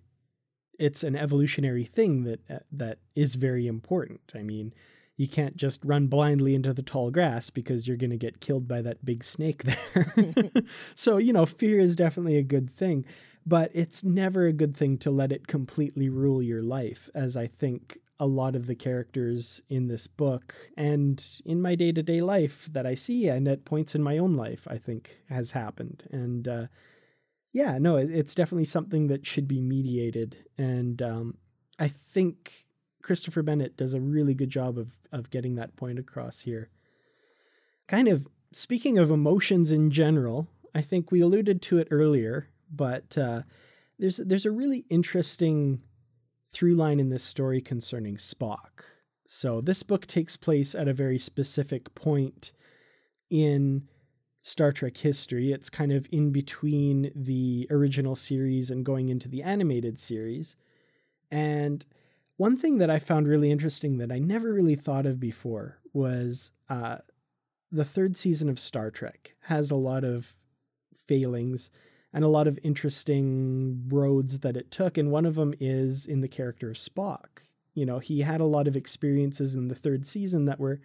it's an evolutionary thing that uh, that is very important. I mean, you can't just run blindly into the tall grass because you're going to get killed by that big snake there. so, you know, fear is definitely a good thing, but it's never a good thing to let it completely rule your life, as I think a lot of the characters in this book and in my day to day life that I see and at points in my own life, I think has happened. And, uh, yeah, no, it's definitely something that should be mediated. And um, I think Christopher Bennett does a really good job of of getting that point across here. Kind of speaking of emotions in general, I think we alluded to it earlier, but uh, there's there's a really interesting through line in this story concerning Spock. So this book takes place at a very specific point in Star Trek history. It's kind of in between the original series and going into the animated series. And one thing that I found really interesting that I never really thought of before was uh, the third season of Star Trek has a lot of failings and a lot of interesting roads that it took. And one of them is in the character of Spock. You know, he had a lot of experiences in the third season that were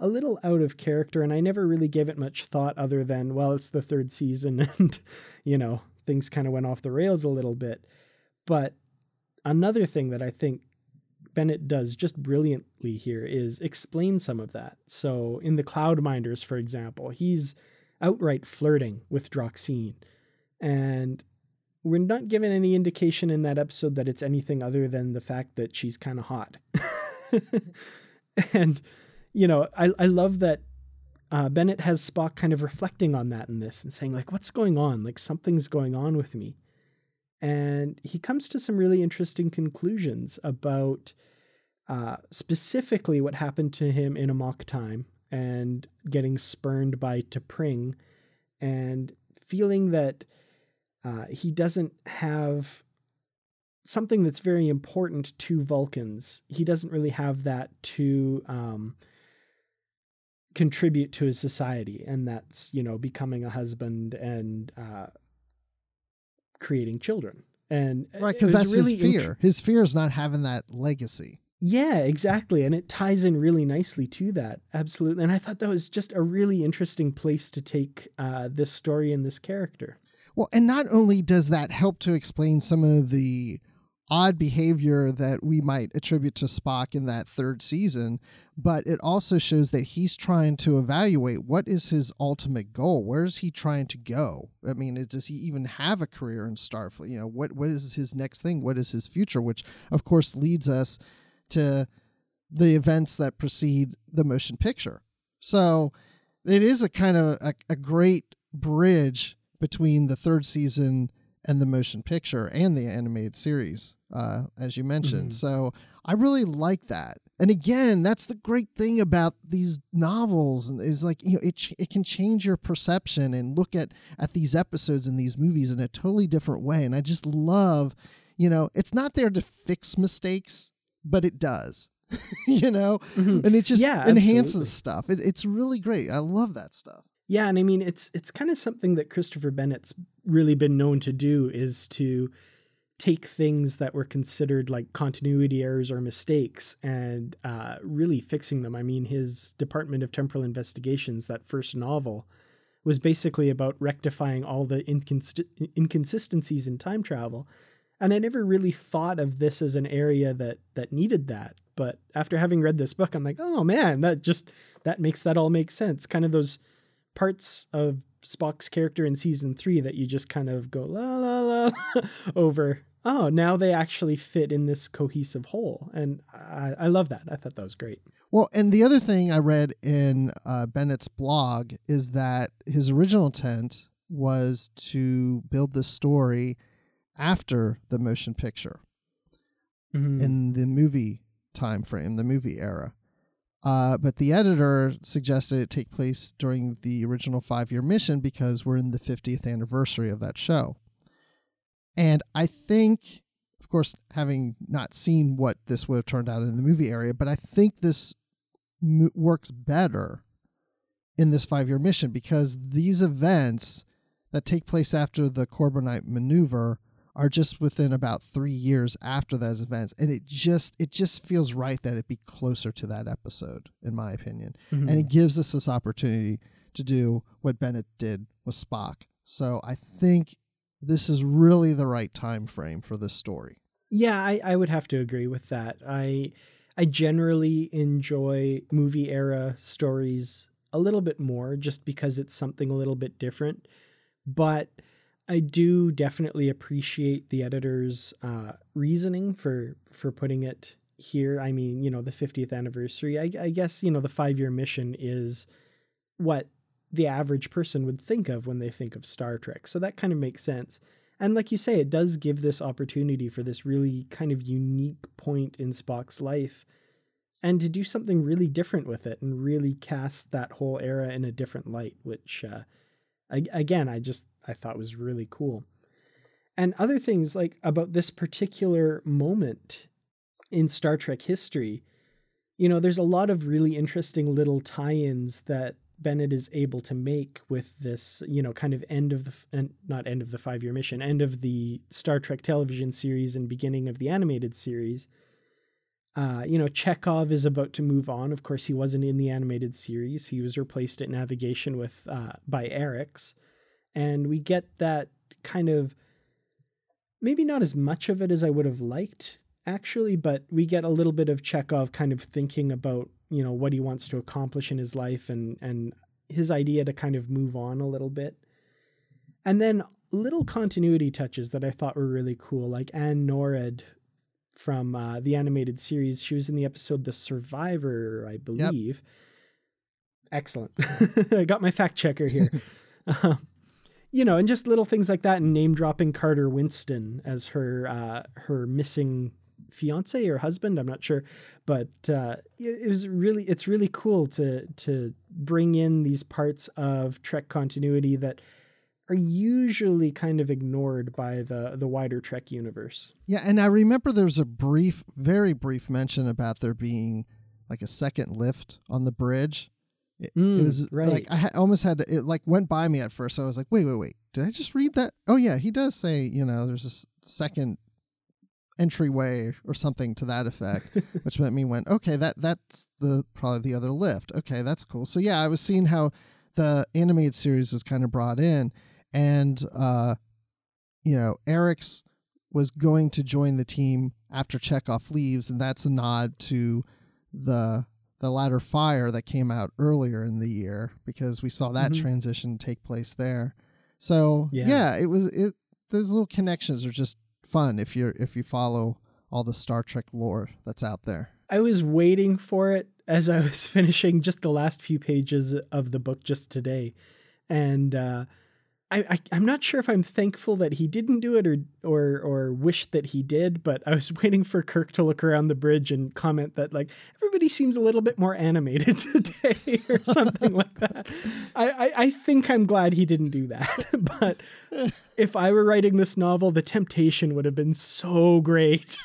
a little out of character, and I never really gave it much thought other than, well, it's the third season, and, you know, things kind of went off the rails a little bit. But another thing that I think Bennett does just brilliantly here is explain some of that. So in the Cloudminders, for example, he's outright flirting with Droxine. And we're not given any indication in that episode that it's anything other than the fact that she's kind of hot. and, you know, I, I love that uh, Bennett has Spock kind of reflecting on that in this and saying, like, what's going on? Like, something's going on with me. And he comes to some really interesting conclusions about uh, specifically what happened to him in Amok Time and getting spurned by T'Pring and feeling that uh, he doesn't have something that's very important to Vulcans. He doesn't really have that to um, contribute to his society, and that's you know becoming a husband and uh, creating children. And right, because that's really his fear. Int- his fear is not having that legacy. Yeah, exactly. And it ties in really nicely to that. Absolutely. And I thought that was just a really interesting place to take uh, this story and this character. Well, and not only does that help to explain some of the odd behavior that we might attribute to Spock in that third season, but it also shows that he's trying to evaluate what is his ultimate goal. Where is he trying to go? I mean, is, does he even have a career in Starfleet? You know, what what is his next thing? What is his future? Which, of course, leads us to the events that precede the motion picture. So it is a kind of a, a great bridge between the third season and the motion picture and the animated series, uh, as you mentioned. Mm-hmm. So I really like that. and again, that's the great thing about these novels is like you know it ch- it can change your perception and look at at these episodes and these movies in a totally different way. And I just love, you know, it's not there to fix mistakes, but it does. you know, Mhm. and it just Yeah, enhances absolutely. stuff. It, it's really great. I love that stuff. Yeah, and I mean it's it's kind of something that Christopher Bennett's really been known to do is to take things that were considered like continuity errors or mistakes and uh, really fixing them. I mean, his Department of Temporal Investigations, that first novel, was basically about rectifying all the incons- inconsistencies in time travel. And I never really thought of this as an area that that needed that. But after having read this book, I'm like, oh man, that just that makes that all make sense. Kind of those parts of Spock's character in season three that you just kind of go la la la over. Oh, now they actually fit in this cohesive whole, and I, I love that. I thought that was great. Well, and the other thing I read in uh, Bennett's blog is that his original intent was to build this story after the motion picture Mhm. in the movie time frame, the movie era. Uh, but the editor suggested it take place during the original five year mission because we're in the 50th anniversary of that show. And I think, of course, having not seen what this would have turned out in the movie area, but I think this m- works better in this five year mission because these events that take place after the Corbomite maneuver are just within about three years after those events and it just it just feels right that it be closer to that episode in my opinion Mhm. and it gives us this opportunity to do what bennett did with spock so i think this is really the right time frame for this story Yeah, I, I would have to agree with that. I I generally enjoy movie era stories a little bit more just because it's something a little bit different. But I do definitely appreciate the editor's uh, reasoning for for putting it here. I mean, you know, the 50th anniversary. I, I guess you know the five year mission is what the average person would think of when they think of Star Trek. So that kind of makes sense. And like you say, it does give this opportunity for this really kind of unique point in Spock's life and to do something really different with it and really cast that whole era in a different light, which, uh, I, again, I just, I thought was really cool. And other things like about this particular moment in Star Trek history, you know, there's a lot of really interesting little tie ins that Bennett is able to make with this, you know, kind of end of the and not end of the five year mission, end of the Star Trek television series and beginning of the animated series. Uh, you know, Chekhov is about to move on. Of course, he wasn't in the animated series. He was replaced at navigation with uh, by Arex, and we get that kind of maybe not as much of it as I would have liked actually, but we get a little bit of Chekhov kind of thinking about you know what he wants to accomplish in his life and and his idea to kind of move on a little bit, and then little continuity touches that I thought were really cool, like Anne Nored from uh, the animated series. She was in the episode The Survivor, I believe. Excellent. I got my fact checker here. Uh, you know, and just little things like that, and name dropping Carter Winston as her uh, her missing fiance or husband. I'm not sure, but uh, it was really it's really cool to to bring in these parts of Trek continuity that are usually kind of ignored by the the wider Trek universe. yeah and i remember there was a brief very brief mention about there being like a second lift on the bridge it, Mm, it was right. like i ha- almost had to it like went by me at first. So i was like wait wait wait. Did i just read that? Oh yeah he does say you know there's a s- second entryway or something to that effect which meant me went okay that that's the probably the other lift. Okay that's cool. So yeah i was seeing how the animated series was kind of brought in and uh you know Arex was going to join the team after Chekhov leaves, and that's a nod to the the Latter Fire that came out earlier in the year because we saw that Mhm. transition take place there. So Yeah. yeah. it was it. Those little connections are just fun if you're if you follow all the Star Trek lore that's out there. I was waiting for it as I was finishing just the last few pages of the book just today, and uh, I, I I'm not sure if I'm thankful that he didn't do it or or or wish that he did, but I was waiting for Kirk to look around the bridge and comment that like everybody everybody seems a little bit more animated today or something like that. I, I, I think I'm glad he didn't do that. but if I were writing this novel, the temptation would have been so great.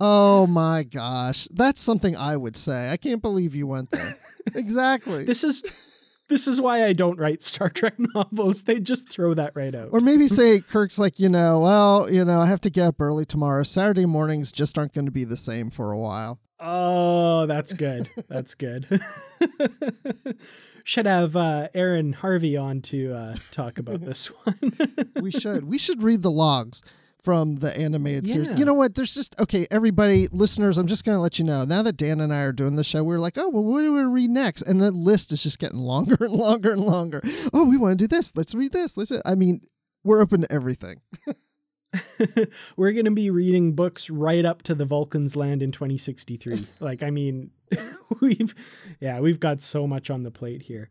oh my gosh. That's something I would say. I can't believe you went there. exactly. This is this is why I don't write Star Trek novels. They just throw that right out. Or maybe say Kirk's like, you know, well, you know, I have to get up early tomorrow. Saturday mornings just aren't going to be the same for a while. Oh, that's good. That's good. should have uh, Aaron Harvey on to uh, talk about this one. we should. We should read the logs from the animated Yeah. series. You know what? There's just okay, everybody, listeners. I'm just going to let you know. Now that Dan and I are doing the show, we're like, oh, well, what do we read next? And the list is just getting longer and longer and longer. Oh, we want to do this. Let's read this. Let's. I mean, we're open to everything. We're going to be reading books right up to the Vulcans land in 2063. like, I mean, we've, yeah, we've got so much on the plate here.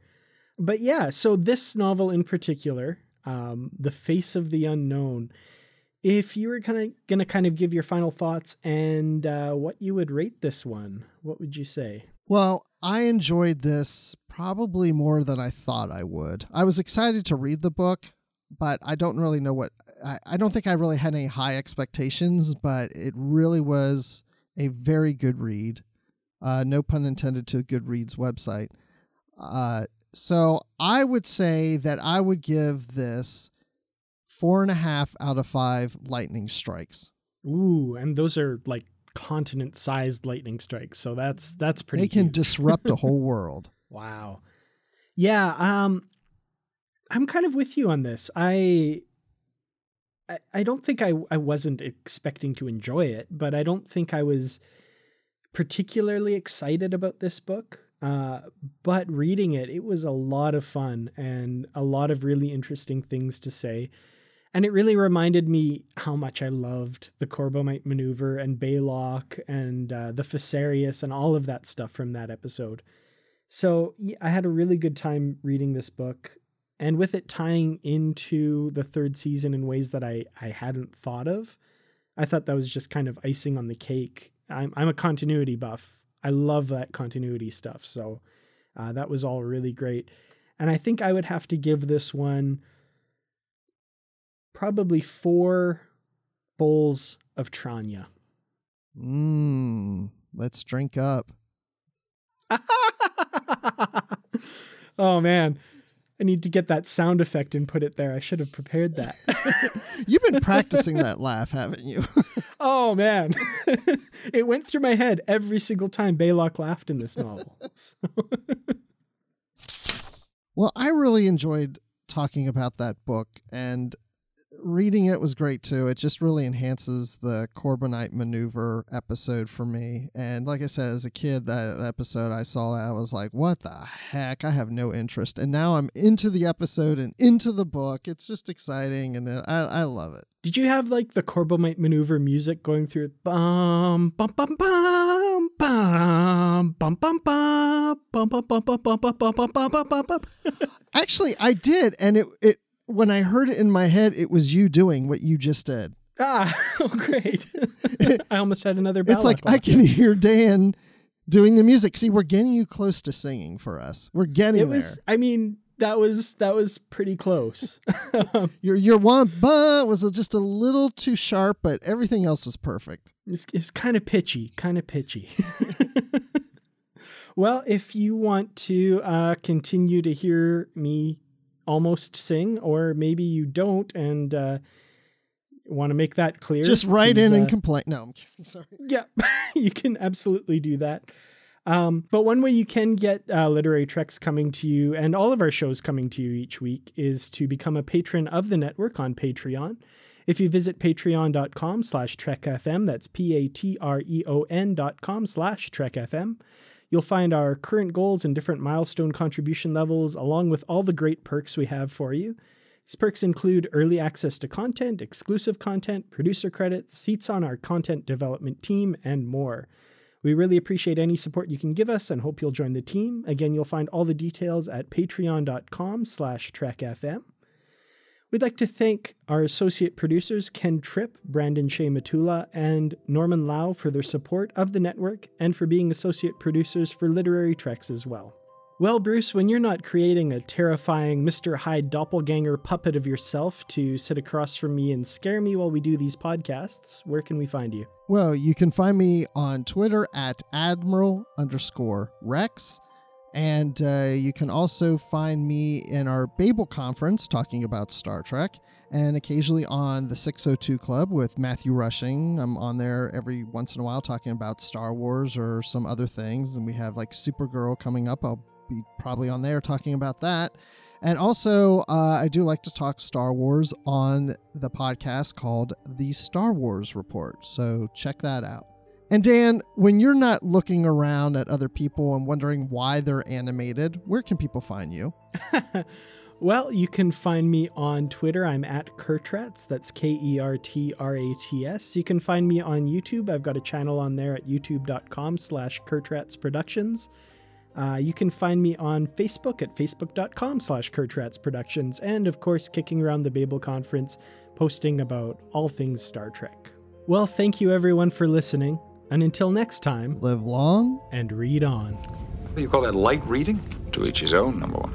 But yeah, so this novel in particular, um, The Face of the Unknown, if you were kind of going to kind of give your final thoughts and uh, what you would rate this one, what would you say? Well, I enjoyed this probably more than I thought I would. I was excited to read the book, but I don't really know what. I, I don't think I really had any high expectations, but it really was a very good read. Uh, no pun intended to Goodreads website. Uh, so I would say that I would give this four and a half out of five lightning strikes. Ooh, and those are like continent-sized lightning strikes, so that's that's pretty. They can huge. disrupt a whole world. Wow. Yeah, um I'm kind of with you on this. I I, I don't think I I wasn't expecting to enjoy it, but I don't think I was particularly excited about this book. Uh, but reading it, it was a lot of fun and a lot of really interesting things to say. And it really reminded me how much I loved the Corbomite maneuver and Balok and uh, the Fesarius and all of that stuff from that episode. So I had a really good time reading this book, and with it tying into the third season in ways that I I hadn't thought of, I thought that was just kind of icing on the cake. I'm I'm a continuity buff. I love that continuity stuff. So uh, that was all really great, and I think I would have to give this one probably four bowls of Tranya. Mmm. Let's drink up. oh man. I need to get that sound effect and put it there. I should have prepared that. You've been practicing that laugh, haven't you? oh man. it went through my head every single time Balok laughed in this novel. So- well, I really enjoyed talking about that book and reading it was great too. It just really enhances the Corbomite maneuver episode for me. And like I said, as a kid, that episode I saw that I was like, what the heck? I have no interest. And now I'm into the episode and into the book. It's just exciting and I, I love it. Did you have like the Corbomite maneuver music going through bum bum bum bum bum bum bum bum bum bum bum bum bum bum bum bum bum bum. Actually, I did, and it it when I heard it in my head, it was you doing what you just did. Ah, oh great! I almost had another. It's like I can hear Dan doing the music. See, we're getting you close to singing for us. We're getting It there. was. I mean, that was that was pretty close. Your your one but was just a little too sharp, but everything else was perfect. It's, it's kind of pitchy, kind of pitchy. well, if you want to uh, continue to hear me almost sing, or maybe you don't and uh, want to make that clear, Just write in and uh, complain. No, I'm sorry. yeah, you can absolutely do that. Um, but one way you can get uh, Literary Treks coming to you and all of our shows coming to you each week is to become a patron of the network on Patreon. If you visit patreon.com slash trekfm, that's P-A-T-R-E-O-N dot com slash trekfm, you'll find our current goals and different milestone contribution levels, along with all the great perks we have for you. These perks include early access to content, exclusive content, producer credits, seats on our content development team, and more. We really appreciate any support you can give us and hope you'll join the team. Again, you'll find all the details at patreon.com slash trekfm. We'd like to thank our associate producers, Ken Tripp, Brandon Shea Mutala, and Norman Lao for their support of the network and for being associate producers for Literary Treks as well. Well, Bruce, when you're not creating a terrifying Mr. Hyde doppelganger puppet of yourself to sit across from me and scare me while we do these podcasts, where can we find you? Well, you can find me on Twitter at Admiral underscore Rex. And uh, you can also find me in our Babel conference talking about Star Trek, and occasionally on the 602 Club with Matthew Rushing. I'm on there every once in a while talking about Star Wars or some other things. And we have like Supergirl coming up. I'll be probably on there talking about that. And also, uh, I do like to talk Star Wars on the podcast called The Star Wars Report. So check that out. And Dan, when you're not looking around at other people and wondering why they're animated, where can people find you? well, you can find me on Twitter. I'm at Kertrats. That's K E R T R A T S. You can find me on YouTube. I've got a channel on there at youtube.com slash Kertrats Productions. Uh, you can find me on Facebook at facebook.com slash Kertrats Productions, and of course, kicking around the Babel Conference, posting about all things Star Trek. Well, thank you everyone for listening, and until next time, live long and read on. You call that light reading? To each his own, number one.